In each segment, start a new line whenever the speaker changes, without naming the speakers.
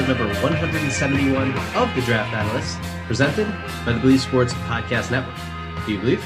Episode number 171 of the Draft Analyst, presented by the Bleav Sports Podcast Network. Do you believe?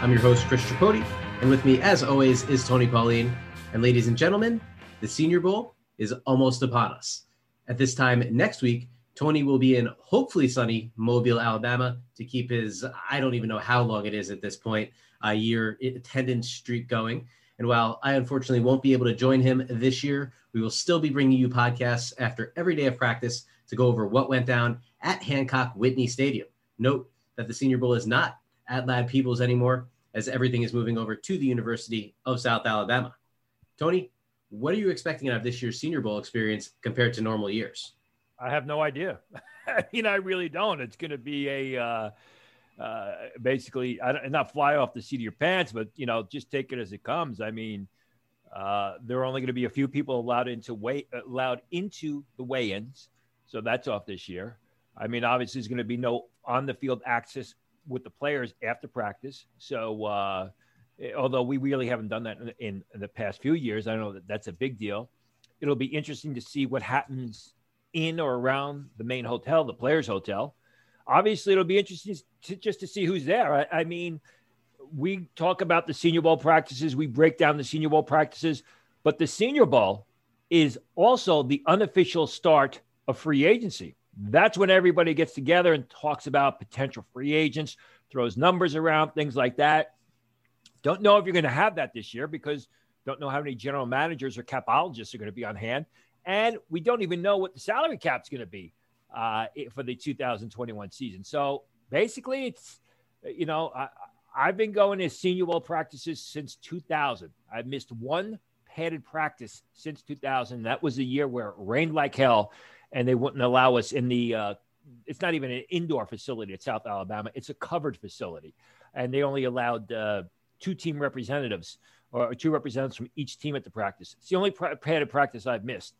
I'm your host, Chris Tripodi, and with me, as always, is Tony Pauline. And ladies and gentlemen, the Senior Bowl is almost upon us. At this time next week, Tony will be in hopefully sunny Mobile, Alabama to keep his, I don't even know how long it is at this point, a year attendance streak going. And while I unfortunately won't be able to join him this year, we will still be bringing you podcasts after every day of practice to go over what went down at Hancock Whitney Stadium. Note that the Senior Bowl is not at Ladd Peebles anymore, as everything is moving over to the University of South Alabama. Tony, what are you expecting out of this year's Senior Bowl experience compared to normal years?
I have no idea. I mean, I really don't. It's going to be a uh, uh, basically I don't, not fly off the seat of your pants, but you know, just take it as it comes. I mean, uh, there are only going to be a few people allowed into weigh allowed into the weigh-ins, so that's off this year. I mean, obviously, there's going to be no on-the-field access with the players after practice. So, uh, although we really haven't done that in, in, in, the past few years, I know that that's a big deal. It'll be interesting to see what happens in or around the main hotel, the players' hotel. Obviously, it'll be interesting to, just to see who's there. I, I mean we talk about the Senior Bowl practices, we break down the Senior Bowl practices, but the Senior Bowl is also the unofficial start of free agency. That's when everybody gets together and talks about potential free agents, throws numbers around, things like that. Don't know if you're going to have that this year because don't know how many general managers or capologists are going to be on hand. And we don't even know what the salary cap's going to be uh, for the 2021 season. So basically, it's, you know, I, I've been going to senior bowl practices since 2000. I've missed one padded practice since 2000. That was a year where it rained like hell, and they wouldn't allow us in the. Uh, it's not even an indoor facility at South Alabama. It's a covered facility, and they only allowed uh, two team representatives or two representatives from each team at the practice. It's the only padded practice I've missed.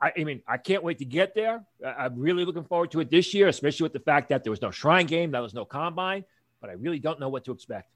I, I, mean, I can't wait to get there. I'm really looking forward to it this year, especially with the fact that there was no shrine game, there was no combine but I really don't know what to expect.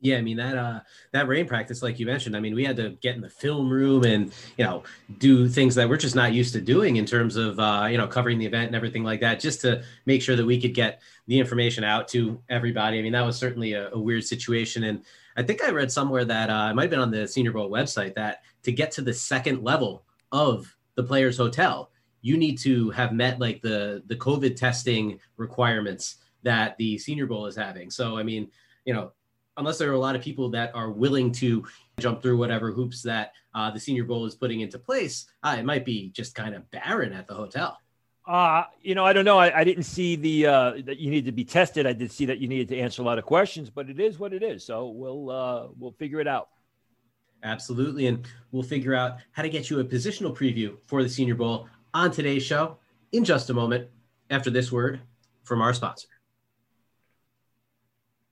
Yeah, I mean that uh that rain practice, like you mentioned, I mean we had to get in the film room and you know do things that we're just not used to doing in terms of uh, you know covering the event and everything like that, just to make sure that we could get the information out to everybody. I mean that was certainly a, a weird situation, and I think I read somewhere that uh, it might have been on the Senior Bowl website that to get to the second level of the players' hotel, you need to have met like the the COVID testing requirements that the Senior Bowl is having. So, I mean, you know, unless there are a lot of people that are willing to jump through whatever hoops that uh, the Senior Bowl is putting into place, uh, it might be just kind of barren at the hotel.
Uh, you know, I don't know. I, I didn't see the uh, that you need to be tested. I did see that you needed to answer a lot of questions, but it is what it is. So we'll uh, we'll figure it out.
Absolutely, and we'll figure out how to get you a positional preview for the Senior Bowl on today's show in just a moment. After this word from our sponsor.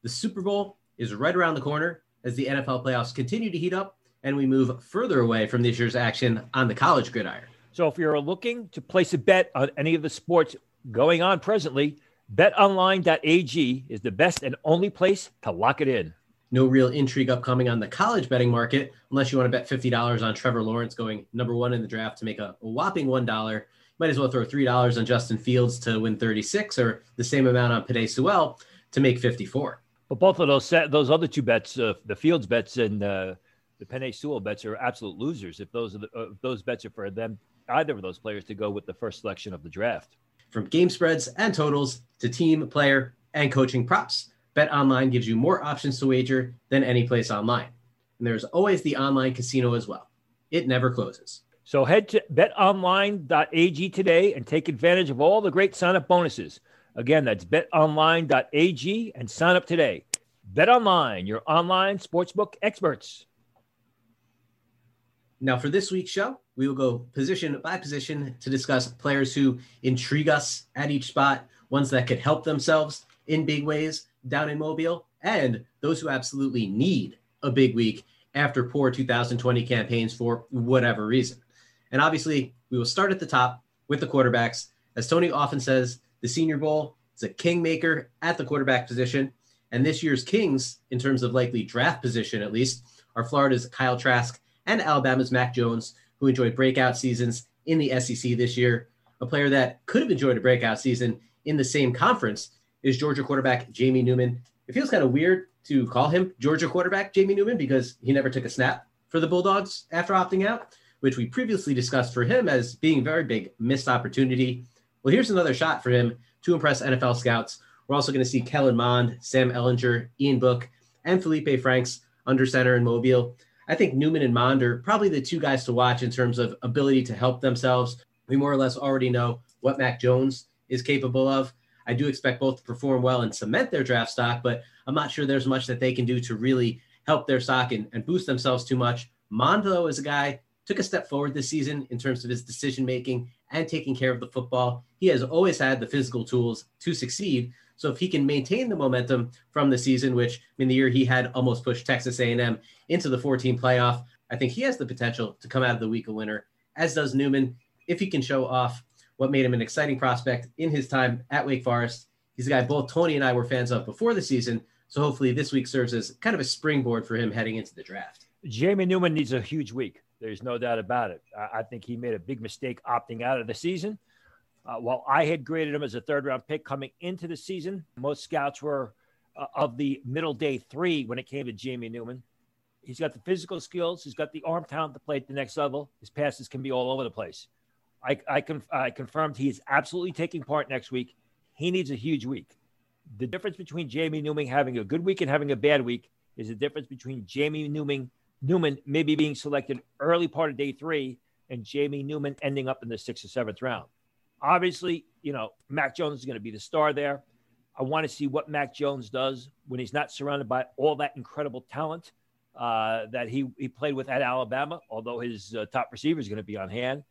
The Super Bowl is right around the corner as the NFL playoffs continue to heat up and we move further away from this year's action on the college gridiron.
So if you're looking to place a bet on any of the sports going on presently, betonline.ag is the best and only place to lock it in.
No real intrigue upcoming on the college betting market unless you want to bet $50 on Trevor Lawrence going number one in the draft to make a whopping $1. Might as well throw $3 on Justin Fields to win 36 or the same amount on Penei Sewell to make 54.
But both of those set, those other two bets, uh, the Fields bets and uh, the Penei Sewell bets, are absolute losers. If those are the, uh, those bets are for them, either of those players to go with the first selection of the draft.
From game spreads and totals to team, player, and coaching props, Bet Online gives you more options to wager than any place online. And there's always the online casino as well. It never closes.
So head to betonline.ag today and take advantage of all the great sign up bonuses. Again, that's betonline.ag and sign up today. BetOnline, your online sportsbook experts.
Now, for this week's show, we will go position by position to discuss players who intrigue us at each spot, ones that could help themselves in big ways, down in Mobile and those who absolutely need a big week after poor 2020 campaigns for whatever reason. And obviously, we will start at the top with the quarterbacks. As Tony often says, the Senior Bowl is a kingmaker at the quarterback position. And this year's Kings, in terms of likely draft position at least, are Florida's Kyle Trask and Alabama's Mac Jones, who enjoyed breakout seasons in the SEC this year. A player that could have enjoyed a breakout season in the same conference is Georgia quarterback Jamie Newman. It feels kind of weird to call him Georgia quarterback Jamie Newman because he never took a snap for the Bulldogs after opting out, which we previously discussed for him as being a very big missed opportunity. Well, here's another shot for him to impress NFL scouts. We're also going to see Kellen Mond, Sam Ehlinger, Ian Book, and Felipe Franks under center in Mobile. I think Newman and Mond are probably the two guys to watch in terms of ability to help themselves. We more or less already know what Mac Jones is capable of. I do expect both to perform well and cement their draft stock, but I'm not sure there's much that they can do to really help their stock and, and boost themselves too much. Mondo is a guy took a step forward this season in terms of his decision making and taking care of the football. He has always had the physical tools to succeed. So if he can maintain the momentum from the season, which in the year he had almost pushed Texas A&M into the 14 playoff, I think he has the potential to come out of the week a winner, as does Newman, if he can show off what made him an exciting prospect in his time at Wake Forest. He's a guy both Tony and I were fans of before the season. So hopefully this week serves as kind of a springboard for him heading into the draft.
Jamie Newman needs a huge week. There's no doubt about it. I think he made a big mistake opting out of the season. Uh, while I had graded him as a third round pick coming into the season, most scouts were uh, of the middle day three when it came to Jamie Newman. He's got the physical skills, he's got the arm talent to play at the next level. His passes can be all over the place. I, I, conf- I confirmed he is absolutely taking part next week. He needs a huge week. The difference between Jamie Newman having a good week and having a bad week is the difference between Jamie Newman, Newman maybe being selected early part of day three and Jamie Newman ending up in the sixth or seventh round. Obviously, you know, Mac Jones is going to be the star there. I want to see what Mac Jones does when he's not surrounded by all that incredible talent uh, that he, he played with at Alabama, although his uh, top receiver is going to be on hand.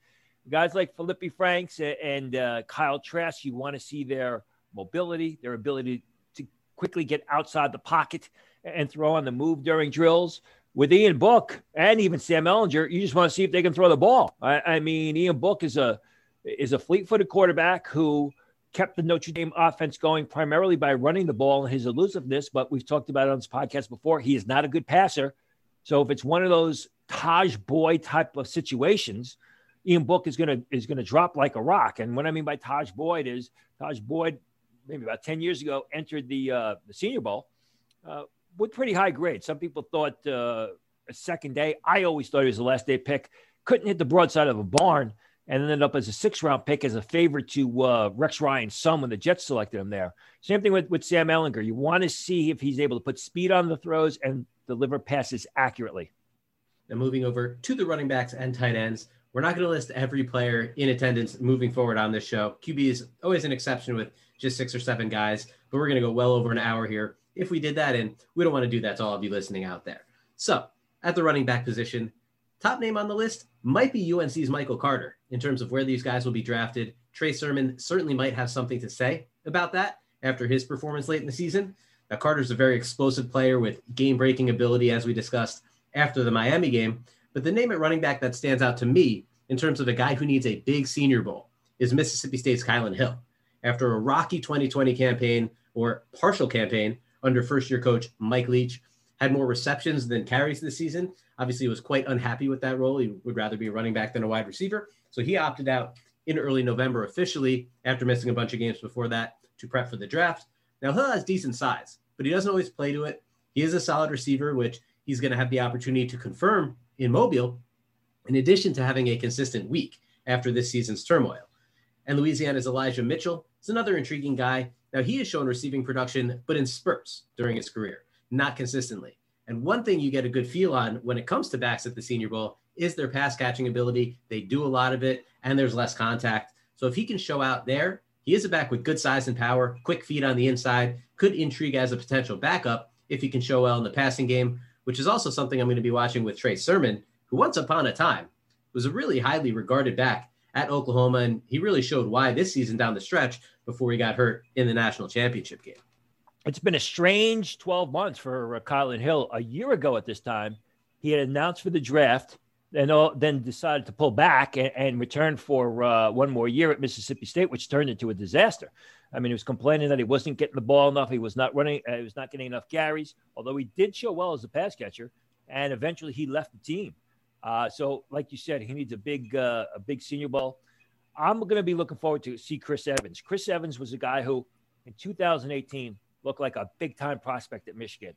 Guys like Felipe Franks and uh, Kyle Trask, you want to see their mobility, their ability to quickly get outside the pocket and throw on the move during drills. With Ian Book and even Sam Ehlinger, you just want to see if they can throw the ball. I, I mean, Ian Book is a is a fleet-footed quarterback who kept the Notre Dame offense going primarily by running the ball and his elusiveness. But we've talked about it on this podcast before. He is not a good passer. So if it's one of those Tajh Boyd type of situations, Ian Book is gonna is gonna drop like a rock. And what I mean by Tajh Boyd is Tajh Boyd, maybe about ten years ago, entered the uh, the Senior Bowl uh, with pretty high grades. Some people thought uh, a second day. I always thought he was the last day pick. Couldn't hit the broadside of a barn and ended up as a six round pick as a favorite to uh, Rex Ryan's son when the Jets selected him there. Same thing with, with Sam Ehlinger. You want to see if he's able to put speed on the throws and deliver passes accurately.
Now, moving over to the running backs and tight ends, we're not going to list every player in attendance moving forward on this show. QB is always an exception with just six or seven guys, but we're going to go well over an hour here if we did that. And we don't want to do that to all of you listening out there. So, at the running back position, top name on the list might be UNC's Michael Carter in terms of where these guys will be drafted. Trey Sermon certainly might have something to say about that after his performance late in the season. Now, Carter's a very explosive player with game breaking ability, as we discussed after the Miami game. But the name at running back that stands out to me in terms of a guy who needs a big senior bowl is Mississippi State's Kylin Hill. After a rocky 2020 campaign or partial campaign under first year coach Mike Leach, had more receptions than carries this season. Obviously, was quite unhappy with that role. He would rather be a running back than a wide receiver. So he opted out in early November officially after missing a bunch of games before that to prep for the draft. Now, Hill has decent size, but he doesn't always play to it. He is a solid receiver, which he's going to have the opportunity to confirm in Mobile, in addition to having a consistent week after this season's turmoil. And Louisiana's Elijah Mitchell is another intriguing guy. Now, he has shown receiving production, but in spurts during his career, not consistently. And one thing you get a good feel on when it comes to backs at the Senior Bowl is their pass catching ability. They do a lot of it, and there's less contact. So if he can show out there, he is a back with good size and power, quick feet on the inside, could intrigue as a potential backup if he can show well in the passing game, which is also something I'm going to be watching with Trey Sermon, who once upon a time was a really highly regarded back at Oklahoma. And he really showed why this season down the stretch before he got hurt in the national championship game.
it's been a strange 12 months for Kylin Hill. A year ago at this time, he had announced for the draft and all, then decided to pull back and, and return for uh, one more year at Mississippi State, which turned into a disaster. I mean, he was complaining that he wasn't getting the ball enough. He was not running. Uh, he was not getting enough carries. Although he did show well as a pass catcher, and eventually he left the team. Uh, so, like you said, he needs a big, uh, a big Senior Bowl. I'm going to be looking forward to see Chris Evans. Chris Evans was a guy who, in 2018, looked like a big time prospect at Michigan.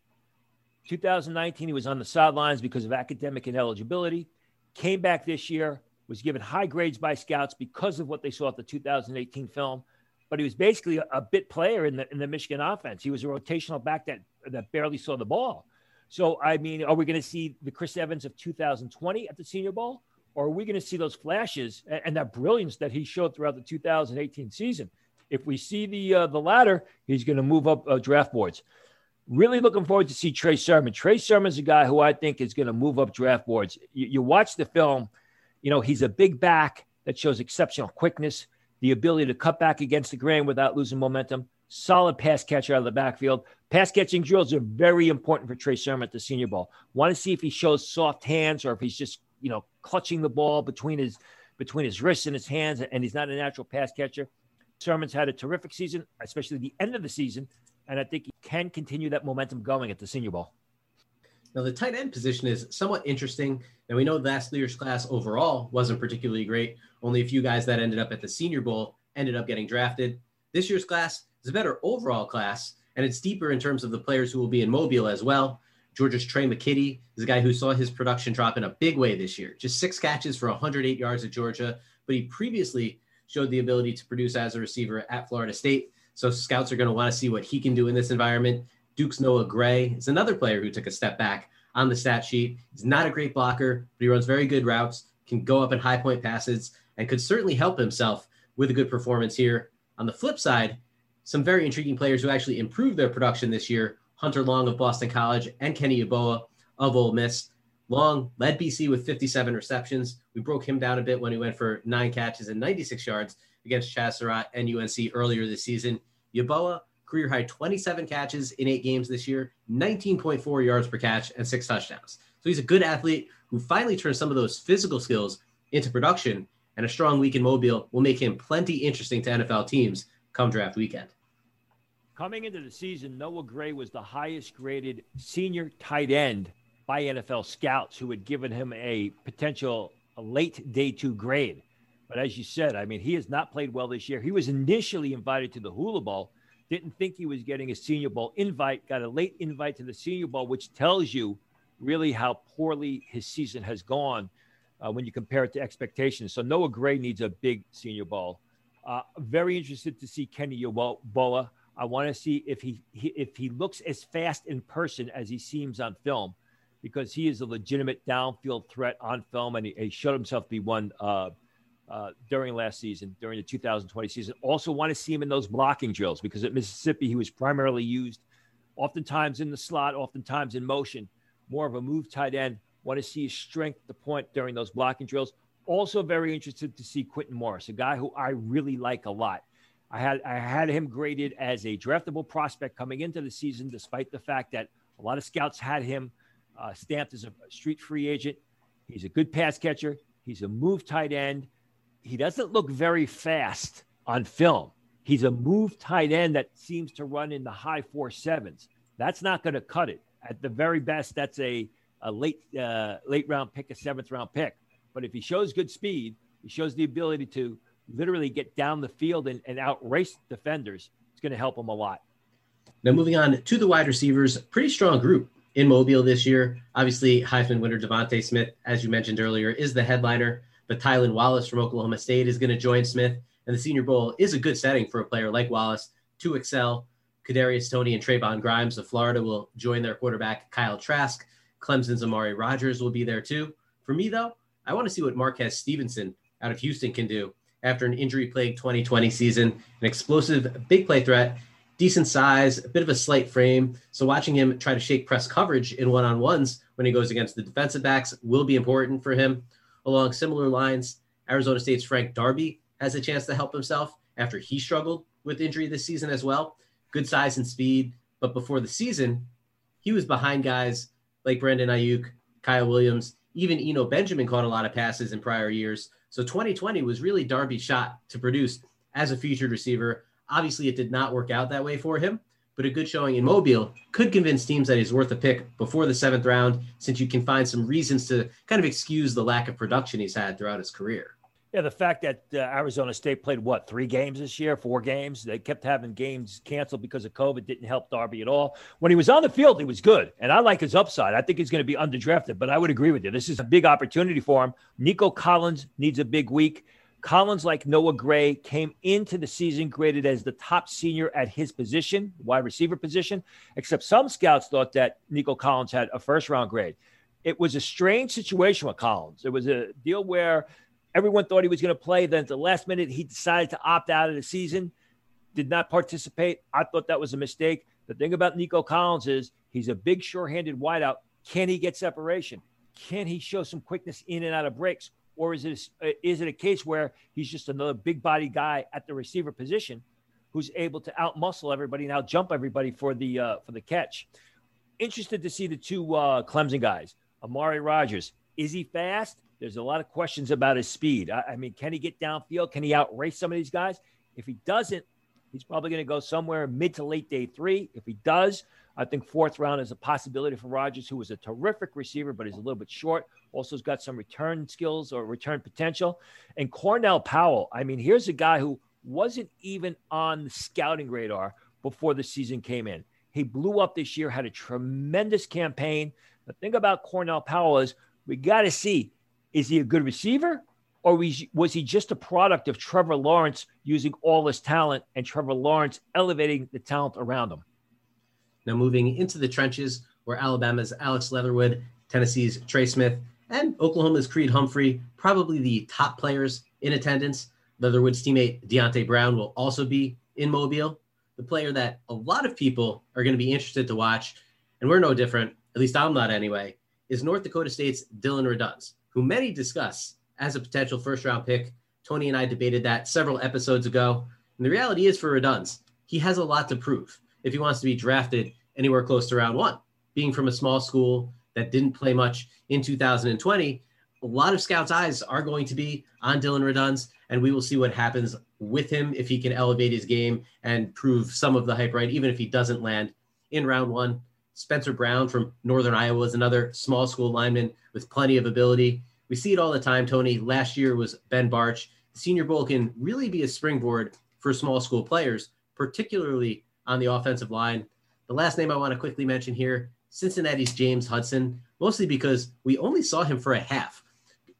2019, he was on the sidelines because of academic ineligibility. Came back this year, was given high grades by scouts because of what they saw at the 2018 film. But he was basically a, a bit player in the in the Michigan offense. He was a rotational back that that barely saw the ball. So I mean, are we going to see the Chris Evans of 2020 at the Senior Bowl, or are we going to see those flashes and, and that brilliance that he showed throughout the 2018 season? If we see the uh, the latter, he's going to move up uh, draft boards. Really looking forward to see Trey Sermon. Trey Sermon's a guy who I think is going to move up draft boards. You, you watch the film, you know, he's a big back that shows exceptional quickness, the ability to cut back against the grain without losing momentum, solid pass catcher out of the backfield. Pass catching drills are very important for Trey Sermon at the Senior Bowl. Want to see if he shows soft hands or if he's just, you know, clutching the ball between his between his wrists and his hands, and he's not a natural pass catcher. Sermon's had a terrific season, especially the end of the season and I think he can continue that momentum going at the Senior Bowl.
Now, the tight end position is somewhat interesting. And we know last year's class overall wasn't particularly great. Only a few guys that ended up at the Senior Bowl ended up getting drafted. This year's class is a better overall class, and it's deeper in terms of the players who will be in Mobile as well. Georgia's Trey McKitty is a guy who saw his production drop in a big way this year. Just six catches for 108 yards at Georgia, but he previously showed the ability to produce as a receiver at Florida State. So scouts are going to want to see what he can do in this environment. Duke's Noah Gray is another player who took a step back on the stat sheet. He's not a great blocker, but he runs very good routes, can go up in high point passes, and could certainly help himself with a good performance here. On the flip side, some very intriguing players who actually improved their production this year Hunter Long of Boston College and Kenny Yeboah of Ole Miss. Long led BC with 57 receptions. We broke him down a bit when he went for nine catches and 96 yards against Surratt and UNC earlier this season. Yeboah, career high 27 catches in eight games this year, 19.4 yards per catch, and six touchdowns. So he's a good athlete who finally turned some of those physical skills into production, and a strong week in Mobile will make him plenty interesting to NFL teams come draft weekend.
Coming into the season, Noah Gray was the highest graded senior tight end by NFL scouts who had given him a potential a late day two grade. But as you said, I mean, he has not played well this year. He was initially invited to the Hula Bowl, didn't think he was getting a Senior Bowl invite, got a late invite to the Senior Bowl, which tells you really how poorly his season has gone uh, when you compare it to expectations. So Noah Gray needs a big Senior Bowl. Uh, very interested to see Kenny Yeboah. I want to see if he, he if he looks as fast in person as he seems on film, because he is a legitimate downfield threat on film, and he, he showed himself to be one uh, uh, during last season, during the 2020 season. Also, want to see him in those blocking drills because at Mississippi, he was primarily used oftentimes in the slot, oftentimes in motion, more of a move tight end. Want to see his strength the point during those blocking drills. Also, very interested to see Quintin Morris, a guy who I really like a lot. I had I had him graded as a draftable prospect coming into the season, despite the fact that a lot of scouts had him uh, stamped as a street free agent. He's a good pass catcher. He's a move tight end he doesn't look very fast on film. He's a move tight end that seems to run in the high four sevens. That's not going to cut it. At the very best, that's a, a late uh, late round pick, a seventh round pick. But if he shows good speed, he shows the ability to literally get down the field and, and outrace defenders. It's going to help him a lot.
Now, moving on to the wide receivers, pretty strong group in Mobile this year. Obviously, Heisman winner DeVonta Smith, as you mentioned earlier, is the headliner. But Tylan Wallace from Oklahoma State is going to join Smith, and the Senior Bowl is a good setting for a player like Wallace to excel. Kadarius Toney and Trevon Grimes of Florida will join their quarterback Kyle Trask. Clemson's Amari Rogers will be there too. For me, though, I want to see what Marquez Stevenson out of Houston can do after an injury-plagued 2020 season. An explosive, big play threat, decent size, a bit of a slight frame. So watching him try to shake press coverage in one-on-ones when he goes against the defensive backs will be important for him. Along similar lines, Arizona State's Frank Darby has a chance to help himself after he struggled with injury this season as well. Good size and speed, but before the season, he was behind guys like Brandon Aiyuk, Kyle Williams, even Eno Benjamin caught a lot of passes in prior years. So 2020 was really Darby's shot to produce as a featured receiver. Obviously, it did not work out that way for him, but a good showing in Mobile could convince teams that he's worth a pick before the seventh round, since you can find some reasons to kind of excuse the lack of production he's had throughout his career.
Yeah, the fact that uh, Arizona State played what three games this year, four games. They kept having games canceled because of COVID. Didn't help Darby at all. When he was on the field, he was good, and I like his upside. I think he's going to be underdrafted, but I would agree with you. This is a big opportunity for him. Nico Collins needs a big week. Collins, like Noah Gray, came into the season graded as the top senior at his position, wide receiver position, except some scouts thought that Nico Collins had a first round grade. It was a strange situation with Collins. It was a deal where everyone thought he was going to play. Then at the last minute, he decided to opt out of the season, did not participate. I thought that was a mistake. The thing about Nico Collins is he's a big, sure handed wideout. Can he get separation? Can he show some quickness in and out of breaks? or is it a, is it a case where he's just another big body guy at the receiver position who's able to outmuscle everybody and out jump everybody for the uh, for the catch? Interested to see the two uh, Clemson guys, Amari Rogers. Is he fast? There's a lot of questions about his speed. I, I mean, can he get downfield? Can he outrace some of these guys? If he doesn't, he's probably going to go somewhere mid to late day three. If he does, I think fourth round is a possibility for Rogers, was a terrific receiver, but he's a little bit short. Also, has got some return skills or return potential. And Cornell Powell, I mean, here's a guy who wasn't even on the scouting radar before the season came in. He blew up this year, had a tremendous campaign. The thing about Cornell Powell is we got to see is he a good receiver or was he just a product of Trevor Lawrence using all his talent and Trevor Lawrence elevating the talent around him?
Now, moving into the trenches, where Alabama's Alex Leatherwood, Tennessee's Trey Smith, and Oklahoma's Creed Humphrey, probably the top players in attendance. Leatherwood's teammate Deonte Brown will also be in Mobile, the player that a lot of people are going to be interested to watch, and we're no different, at least I'm not anyway, is North Dakota State's Dillon Radunz, who many discuss as a potential first round pick. Tony and I debated that several episodes ago. And the reality is for Radunz, he has a lot to prove if he wants to be drafted anywhere close to round one. Being from a small school that didn't play much in 2020, a lot of scouts' eyes are going to be on Dillon Radunz, and we will see what happens with him if he can elevate his game and prove some of the hype right, even if he doesn't land in round one. Spencer Brown from Northern Iowa is another small school lineman with plenty of ability. We see it all the time, Tony. Last year was Ben Bartch. The Senior Bowl can really be a springboard for small school players, particularly on the offensive line. The last name I want to quickly mention here Cincinnati's James Hudson, mostly because we only saw him for a half.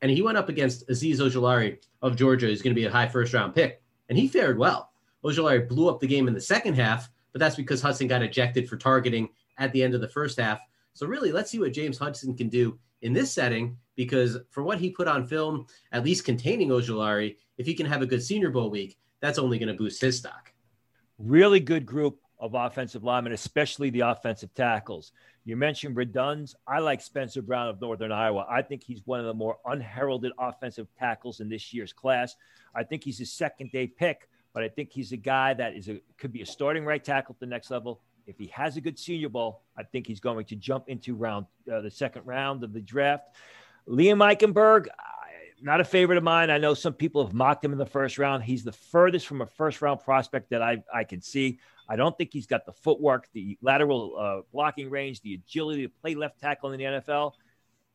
And he went up against Azeez Ojulari of Georgia, who's going to be a high first round pick. And he fared well. Ojulari blew up the game in the second half, but that's because Hudson got ejected for targeting at the end of the first half. So, really, let's see what James Hudson can do in this setting because for what he put on film, at least containing Ojulari, if he can have a good Senior Bowl week, that's only going to boost his stock.
Really good group of offensive linemen, especially the offensive tackles. You mentioned Radunz. I like Spencer Brown of Northern Iowa. I think he's one of the more unheralded offensive tackles in this year's class. I think he's a second day pick, but I think he's a guy that is a could be a starting right tackle at the next level. If he has a good Senior Bowl, I think he's going to jump into round uh, the second round of the draft. Liam Eichenberg, not a favorite of mine. I know some people have mocked him in the first round. He's the furthest from a first round prospect that I, I can see. I don't think he's got the footwork, the lateral uh, blocking range, the agility to play left tackle in the NFL.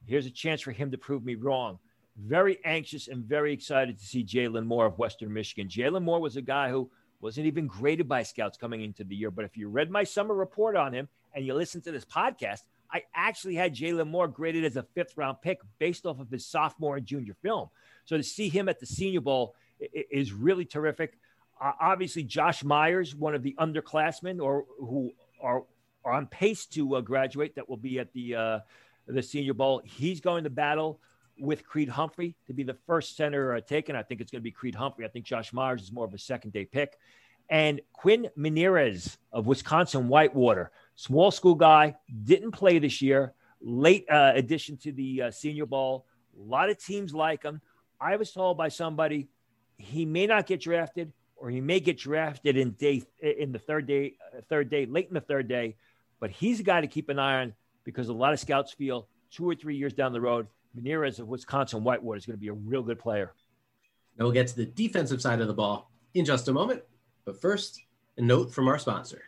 Here's a chance for him to prove me wrong. Very anxious and very excited to see Jalen Moore of Western Michigan. Jalen Moore was a guy who wasn't even graded by scouts coming into the year. But if you read my summer report on him and you listen to this podcast, I actually had Jalen Moore graded as a fifth round pick based off of his sophomore and junior film. So to see him at the Senior Bowl is really terrific. Uh, obviously, Josh Myers, one of the underclassmen or who are, are on pace to uh, graduate, that will be at the uh, the Senior Bowl. He's going to battle with Creed Humphrey to be the first center uh, taken. I think it's going to be Creed Humphrey. I think Josh Myers is more of a second day pick. And Quinn Meinerz of Wisconsin Whitewater, small school guy, didn't play this year, late uh, addition to the uh, Senior ball. A lot of teams like him. I was told by somebody he may not get drafted, or he may get drafted in day in the third day, uh, third day, late in the third day. but he's a guy to keep an eye on because a lot of scouts feel two or three years down the road, Ramirez of Wisconsin Whitewater is going to be a real good player.
Now we'll get to the defensive side of the ball in just a moment. But first, a note from our sponsor.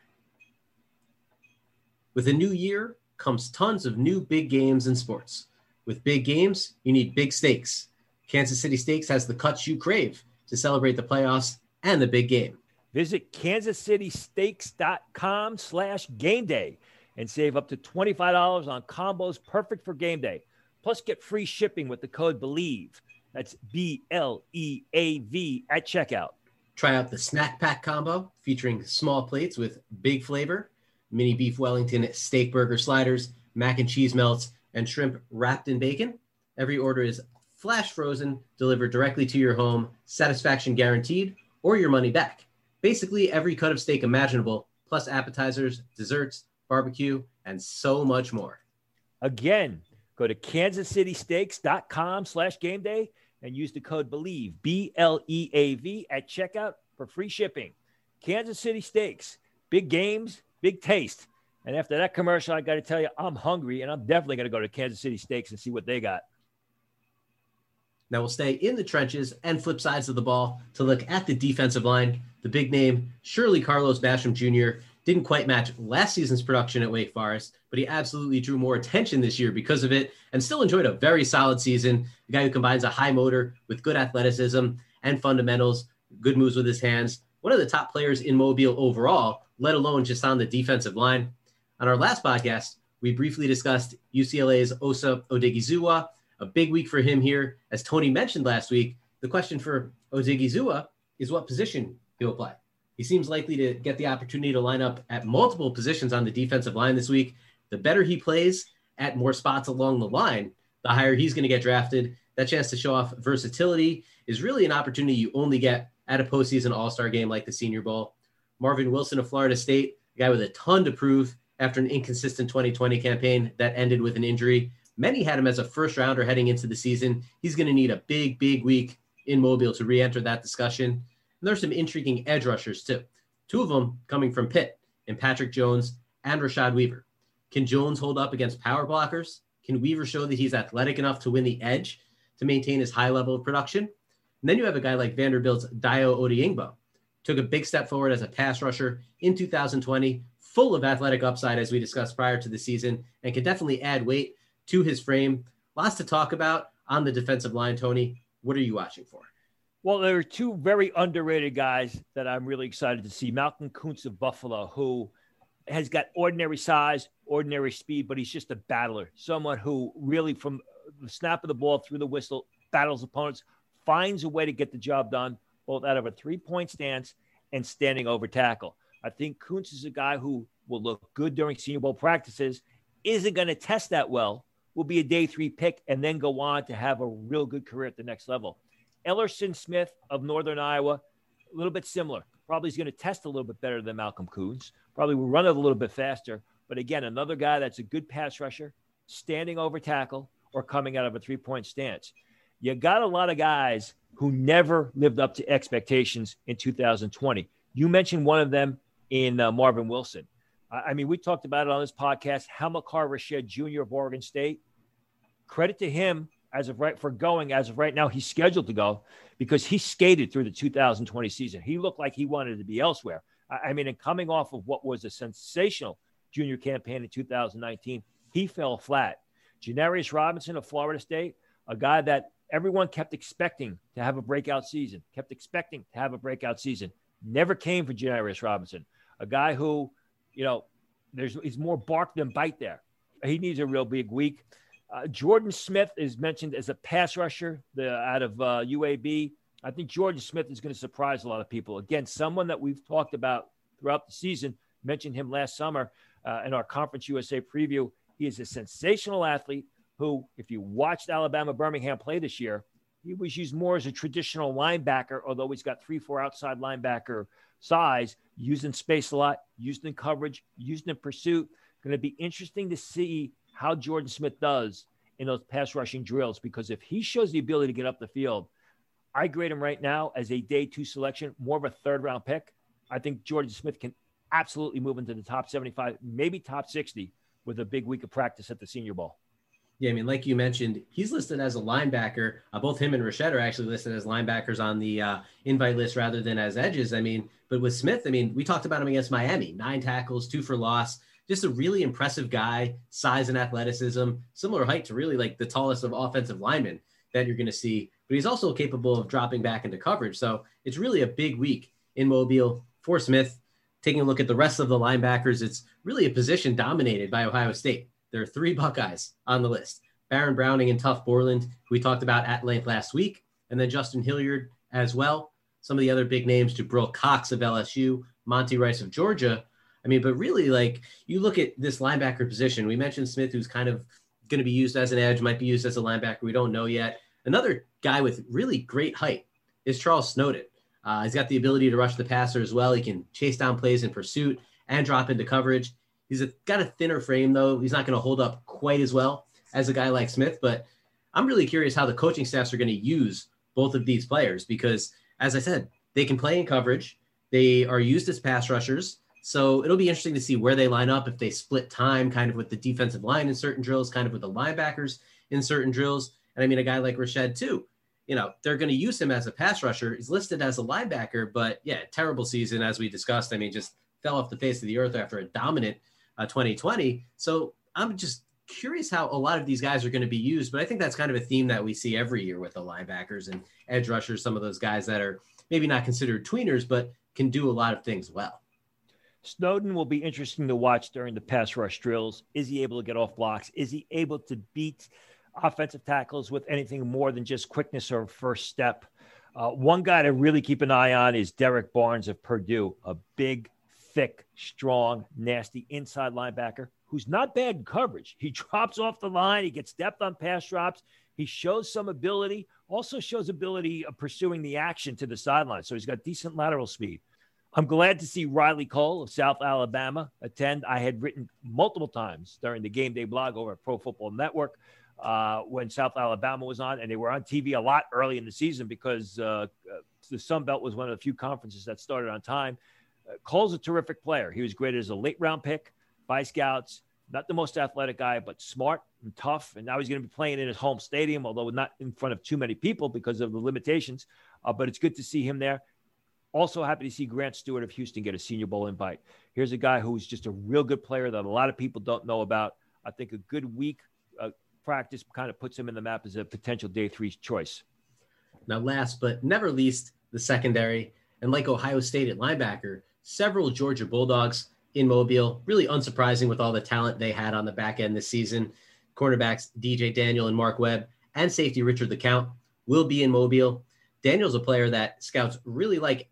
With a new year comes tons of new big games in sports. With big games, you need big stakes. Kansas City Steaks has the cuts you crave to celebrate the playoffs and the big game.
Visit kansascitysteaks.com slash game day and save up to $25 on combos perfect for game day. Plus, get free shipping with the code BLEAV. That's B L E A V at checkout.
Try out the snack pack combo featuring small plates with big flavor, mini beef Wellington steak burger sliders, mac and cheese melts, and shrimp wrapped in bacon. Every order is flash frozen, delivered directly to your home, satisfaction guaranteed, or your money back. Basically, every cut of steak imaginable, plus appetizers, desserts, barbecue, and so much more.
Again, go to kansascitysteaks.com slash game day and use the code BLEAV, B L E A V, at checkout for free shipping. Kansas City Steaks, big games, big taste. And after that commercial, I got to tell you, I'm hungry and I'm definitely going to go to Kansas City Steaks and see what they got.
Now we'll stay in the trenches and flip sides of the ball to look at the defensive line. The big name, surely Carlos Basham Jr., didn't quite match last season's production at Wake Forest, but he absolutely drew more attention this year because of it and still enjoyed a very solid season. A guy who combines a high motor with good athleticism and fundamentals, good moves with his hands. One of the top players in Mobile overall, let alone just on the defensive line. On our last podcast, we briefly discussed UCLA's Osa Odighizuwa, a big week for him here. As Tony mentioned last week, the question for Odighizuwa is what position he'll play. He seems likely to get the opportunity to line up at multiple positions on the defensive line this week. The better he plays at more spots along the line, the higher he's going to get drafted. That chance to show off versatility is really an opportunity you only get at a postseason All Star game like the Senior Bowl. Marvin Wilson of Florida State, a guy with a ton to prove after an inconsistent 2020 campaign that ended with an injury. Many had him as a first rounder heading into the season. He's going to need a big, big week in Mobile to re enter that discussion. And there's some intriguing edge rushers too. Two of them coming from Pitt and Patrick Jones and Rashad Weaver. Can Jones hold up against power blockers? Can Weaver show that he's athletic enough to win the edge to maintain his high level of production? And then you have a guy like Vanderbilt's Dayo Odeyingbo. Took a big step forward as a pass rusher in 2020, full of athletic upside, as we discussed prior to the season, and can definitely add weight to his frame. Lots to talk about on the defensive line, Tony. What are you watching for?
Well, there are two very underrated guys that I'm really excited to see. Malcolm Koonce of Buffalo, who has got ordinary size, ordinary speed, but he's just a battler. Someone who really, from the snap of the ball through the whistle, battles opponents, finds a way to get the job done, both out of a three point stance and standing over tackle. I think Koonce is a guy who will look good during Senior Bowl practices, isn't going to test that well, will be a day three pick, and then go on to have a real good career at the next level. Elerson Smith of Northern Iowa, a little bit similar. Probably is going to test a little bit better than Malcolm Koonce. Probably will run it a little bit faster. But again, another guy that's a good pass rusher, standing over tackle, or coming out of a three point stance. You got a lot of guys who never lived up to expectations in 2020. You mentioned one of them in uh, Marvin Wilson. I, I mean, we talked about it on this podcast. Hamilcar Rashed Jr. of Oregon State. Credit to him as of right for going as of right now he's scheduled to go because he skated through the 2020 season. He looked like he wanted to be elsewhere. I, I mean and coming off of what was a sensational junior campaign in 2019 he fell flat. Janarius robinson of florida state a guy that everyone kept expecting to have a breakout season kept expecting to have a breakout season never came for janarius robinson a guy who you know there's he's more bark than bite there. He needs a real big week uh, Jordan Smith is mentioned as a pass rusher the, out of uh, UAB. I think Jordan Smith is going to surprise a lot of people. Again, someone that we've talked about throughout the season, mentioned him last summer uh, in our Conference USA preview. He is a sensational athlete who, if you watched Alabama Birmingham play this year, he was used more as a traditional linebacker, although he's got three, four outside linebacker size, used in space a lot, used in coverage, used in pursuit. Going to be interesting to see how Jordan Smith does in those pass rushing drills because if he shows the ability to get up the field, I grade him right now as a day two selection, more of a third round pick. I think Jordan Smith can absolutely move into the top 75, maybe top 60 with a big week of practice at the Senior Bowl.
Yeah, I mean, like you mentioned, he's listed as a linebacker. Uh, both him and Rashed are actually listed as linebackers on the uh, invite list rather than as edges. I mean, but with Smith, I mean, we talked about him against Miami nine tackles, two for loss. Just a really impressive guy, size and athleticism, similar height to really like the tallest of offensive linemen that you're going to see. But he's also capable of dropping back into coverage. So it's really a big week in Mobile for Smith. Taking a look at the rest of the linebackers, it's really a position dominated by Ohio State. There are three Buckeyes on the list Baron Browning and Tuf Borland, who we talked about at length last week, and then Justin Hilliard as well. Some of the other big names, Jabril Cox of LSU, Monty Rice of Georgia. I mean, but really, like you look at this linebacker position, we mentioned Smith, who's kind of going to be used as an edge, might be used as a linebacker. We don't know yet. Another guy with really great height is Charles Snowden. Uh, he's got the ability to rush the passer as well. He can chase down plays in pursuit and drop into coverage. He's a, got a thinner frame, though. He's not going to hold up quite as well as a guy like Smith. But I'm really curious how the coaching staffs are going to use both of these players because, as I said, they can play in coverage. They are used as pass rushers. So it'll be interesting to see where they line up if they split time kind of with the defensive line in certain drills, kind of with the linebackers in certain drills. And I mean, a guy like Rashed, too. You know, they're going to use him as a pass rusher. He's listed as a linebacker, but yeah, terrible season as we discussed. I mean, just fell off the face of the earth after a dominant uh, 2020. So I'm just curious how a lot of these guys are going to be used, but I think that's kind of a theme that we see every year with the linebackers and edge rushers, some of those guys that are maybe not considered tweeners, but can do a lot of things well.
Snowden will be interesting to watch during the pass rush drills. Is he able to get off blocks? Is he able to beat offensive tackles with anything more than just quickness or first step? Uh, one guy to really keep an eye on is Derrick Barnes of Purdue, a big, thick, strong, nasty inside linebacker who's not bad in coverage. He drops off the line, he gets depth on pass drops, he shows some ability, also shows ability of pursuing the action to the sideline. So he's got decent lateral speed. I'm glad to see Riley Cole of South Alabama attend. I had written multiple times during the game day blog over at Pro Football Network uh, when South Alabama was on, and they were on TV a lot early in the season because uh, the Sun Belt was one of the few conferences that started on time. Cole's a terrific player. He was graded as a late round pick by scouts. Not the most athletic guy, but smart and tough. And now he's going to be playing in his home stadium, although not in front of too many people because of the limitations. Uh, but it's good to see him there. Also happy to see Grant Stewart of Houston get a Senior Bowl invite. Here's a guy who's just a real good player that a lot of people don't know about. I think a good week uh, practice kind of puts him in the map as a potential day three choice.
Now, last but never least, the secondary. And like Ohio State at linebacker, several Georgia Bulldogs in Mobile. Really unsurprising with all the talent they had on the back end this season. Cornerbacks DJ Daniel and Mark Webb and safety Richard LeCounte will be in Mobile. Daniel's a player that scouts really like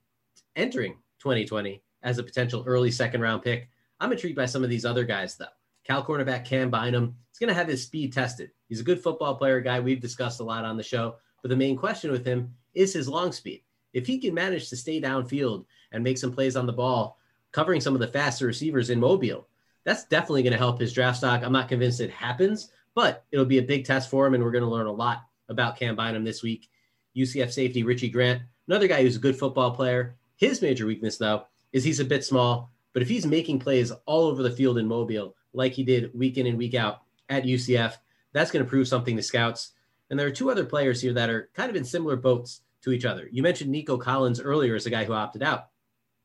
entering 2020 as a potential early second round pick. I'm intrigued by some of these other guys, though. Cal cornerback Cam Bynum, is going to have his speed tested. He's a good football player, guy we've discussed a lot on the show. But the main question with him is his long speed. If he can manage to stay downfield and make some plays on the ball, covering some of the faster receivers in Mobile. That's definitely going to help his draft stock. I'm not convinced it happens, but it'll be a big test for him, and we're going to learn a lot about Cam Bynum this week. UCF safety Richie Grant, another guy who's a good football player. His major weakness, though, is he's a bit small, but if he's making plays all over the field in Mobile, like he did week in and week out at UCF, that's going to prove something to scouts. And there are two other players here that are kind of in similar boats to each other. You mentioned Nico Collins earlier as a guy who opted out.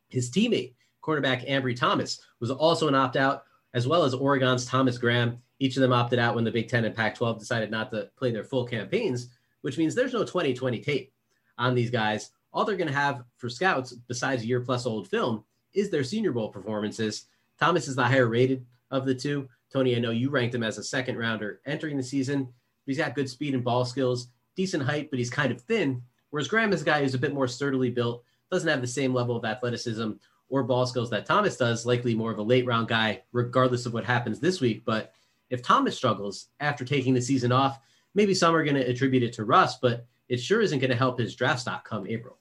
His teammate, cornerback Ambry Thomas was also an opt out, as well as Oregon's Thomas Graham. Each of them opted out when the Big Ten and Pac 12 decided not to play their full campaigns, which means there's no 2020 tape on these guys. All they're going to have for scouts, besides a year plus old film, is their Senior Bowl performances. Thomas is the higher rated of the two. Tony, I know you ranked him as a second rounder entering the season. He's got good speed and ball skills, decent height, but he's kind of thin. Whereas Graham is a guy who's a bit more sturdily built, doesn't have the same level of athleticism or ball skills that Thomas does, likely more of a late round guy, regardless of what happens this week. But if Thomas struggles after taking the season off, maybe some are going to attribute it to Russ, but it sure isn't going to help his draft stock come April.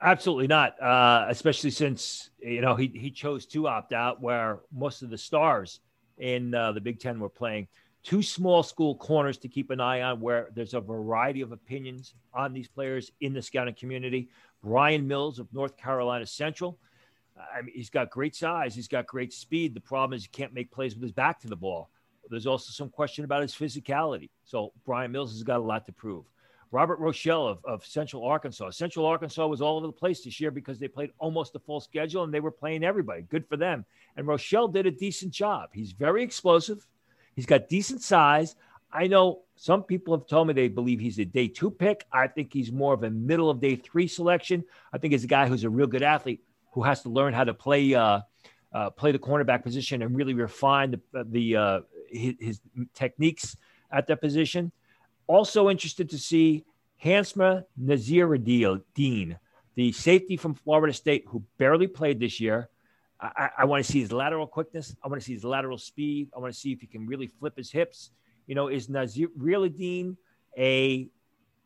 Absolutely not, uh, especially since you know he he chose to opt out, where most of the stars in uh, the Big Ten were playing. Two small school corners to keep an eye on, where there's a variety of opinions on these players in the scouting community. Bryan Mills of North Carolina Central I mean, he's got great size. He's got great speed. The problem is he can't make plays with his back to the ball. There's also some question about his physicality. So Bryan Mills has got a lot to prove. Robert Rochelle of, of Central Arkansas. Central Arkansas was all over the place this year because they played almost the full schedule and they were playing everybody. Good for them. And Rochelle did a decent job. He's very explosive. He's got decent size. I know some people have told me they believe he's a day two pick. I think he's more of a middle of day three selection. I think he's a guy who's a real good athlete who has to learn how to play uh, uh, play the cornerback position and really refine the, the uh, his, his, techniques at that position. Also interested to see Hansma Nazir Dean, the safety from Florida State who barely played this year. I, I want to see his lateral quickness. I want to see his lateral speed. I want to see if he can really flip his hips. You know, is Nasirildeen a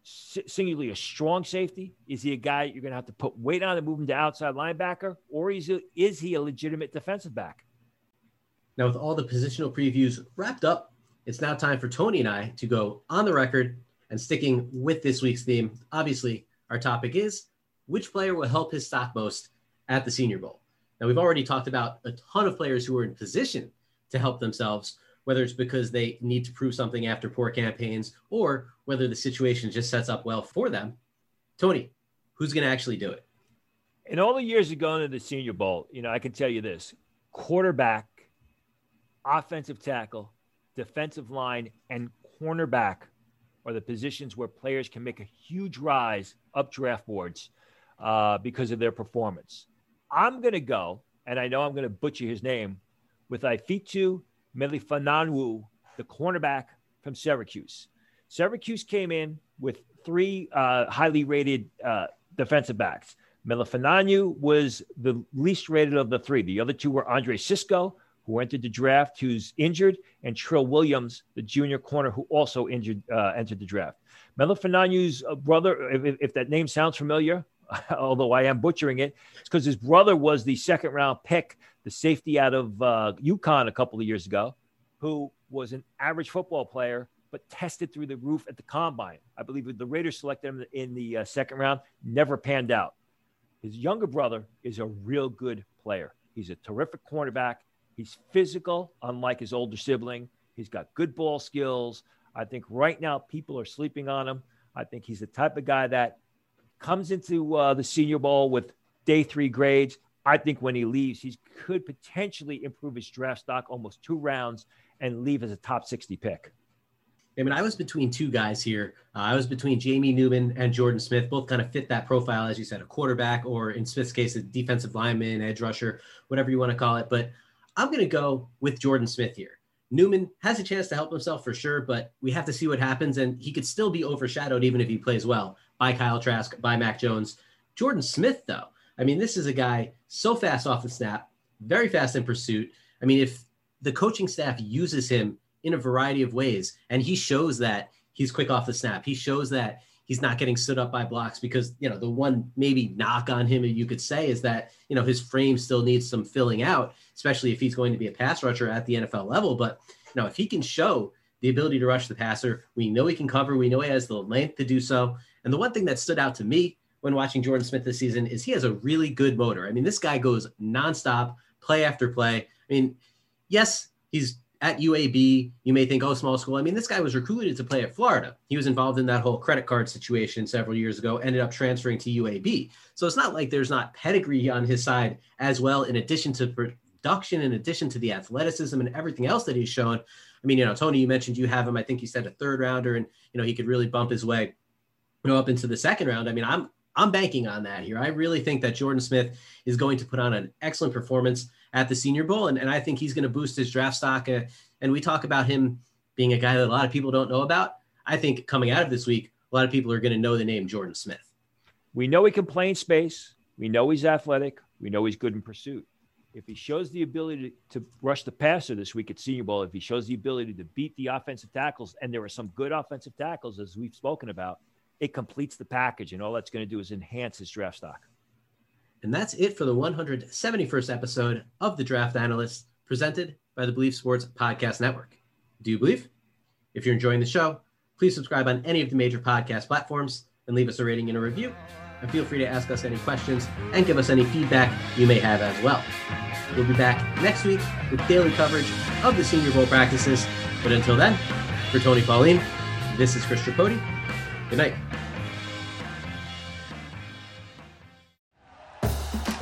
singularly a strong safety? Is he a guy you're going to have to put weight on and move him to outside linebacker, or is he, is he a legitimate defensive back?
Now, with all the positional previews wrapped up, it's now time for Tony and I to go on the record and sticking with this week's theme. Obviously, our topic is which player will help his stock most at the Senior Bowl. Now, we've already talked about a ton of players who are in position to help themselves whether it's because they need to prove something after poor campaigns or whether the situation just sets up well for them. Tony, who's going to actually do it?
In all the years of going to the Senior Bowl, you know, I can tell you this quarterback, offensive tackle, defensive line, and cornerback are the positions where players can make a huge rise up draft boards uh, because of their performance. I'm going to go, and I know I'm going to butcher his name, with Ifeatu Melifonanu, the cornerback from Syracuse. Syracuse came in with three uh, highly rated uh, defensive backs. Melifonanu was the least rated of the three. The other two were Andre Cisco, who entered the draft, who's injured, and Trill Williams, the junior corner, who also injured uh, entered the draft. Melo uh, brother, if, if, that name sounds familiar, although I am butchering it, it's because his brother was the second round pick the safety out of uh, UConn a couple of years ago, who was an average football player but tested through the roof at the combine. I believe the Raiders selected him in the uh, second round, never panned out. His younger brother is a real good player. He's a terrific cornerback. He's physical, unlike his older sibling. He's got good ball skills. I think right now people are sleeping on him. I think he's the type of guy that comes into uh, the Senior Bowl with day three grades. I think when he leaves, he could potentially improve his draft stock almost two rounds and leave as a top 60 pick.
I mean, I was between two guys here. Uh, I was between Jamie Newman and Jordan Smith. Both kind of fit that profile, as you said, a quarterback, or in Smith's case, a defensive lineman, edge rusher, whatever you want to call it. But I'm going to go with Jordan Smith here. Newman has a chance to help himself for sure, but we have to see what happens. And he could still be overshadowed, even if he plays well, by Kyle Trask, by Mac Jones. Jordan Smith, though, I mean, this is a guy so fast off the snap, very fast in pursuit. I mean, if the coaching staff uses him in a variety of ways, and he shows that he's quick off the snap, he shows that he's not getting stood up by blocks because you know the one maybe knock on him you could say is that you know his frame still needs some filling out, especially if he's going to be a pass rusher at the NFL level. But you know if he can show the ability to rush the passer, we know he can cover, we know he has the length to do so. And the one thing that stood out to me when watching Jordan Smith this season is he has a really good motor. I mean, this guy goes nonstop, play after play. I mean, yes, he's at UAB. You may think, oh, small school. I mean, this guy was recruited to play at Florida. He was involved in that whole credit card situation several years ago, ended up transferring to UAB. So it's not like there's not pedigree on his side as well, in addition to production, in addition to the athleticism and everything else that he's shown. I mean, you know, Tony, you mentioned you have him. I think you said a third rounder, and you know he could really bump his way, you know, up into the second round. I mean, I'm I'm banking on that here. I really think that Jordan Smith is going to put on an excellent performance at the Senior Bowl, and, and I think he's going to boost his draft stock. Uh, and we talk about him being a guy that a lot of people don't know about. I think coming out of this week, a lot of people are going to know the name Jordan Smith.
We know he can play in space. We know he's athletic. We know he's good in pursuit. If he shows the ability to, to rush the passer this week at Senior Bowl, if he shows the ability to beat the offensive tackles, and there are some good offensive tackles as we've spoken about, it completes the package, and all that's going to do is enhance his draft stock.
And that's it for the 171st episode of The Draft Analyst, presented by the Bleav Sports Podcast Network. Do you believe? If you're enjoying the show, please subscribe on any of the major podcast platforms and leave us a rating and a review. and feel free to ask us any questions and give us any feedback you may have as well. We'll be back next week with daily coverage of the Senior Bowl practices. But until then, for Tony Pauline, this is Chris Tripodi. Good night.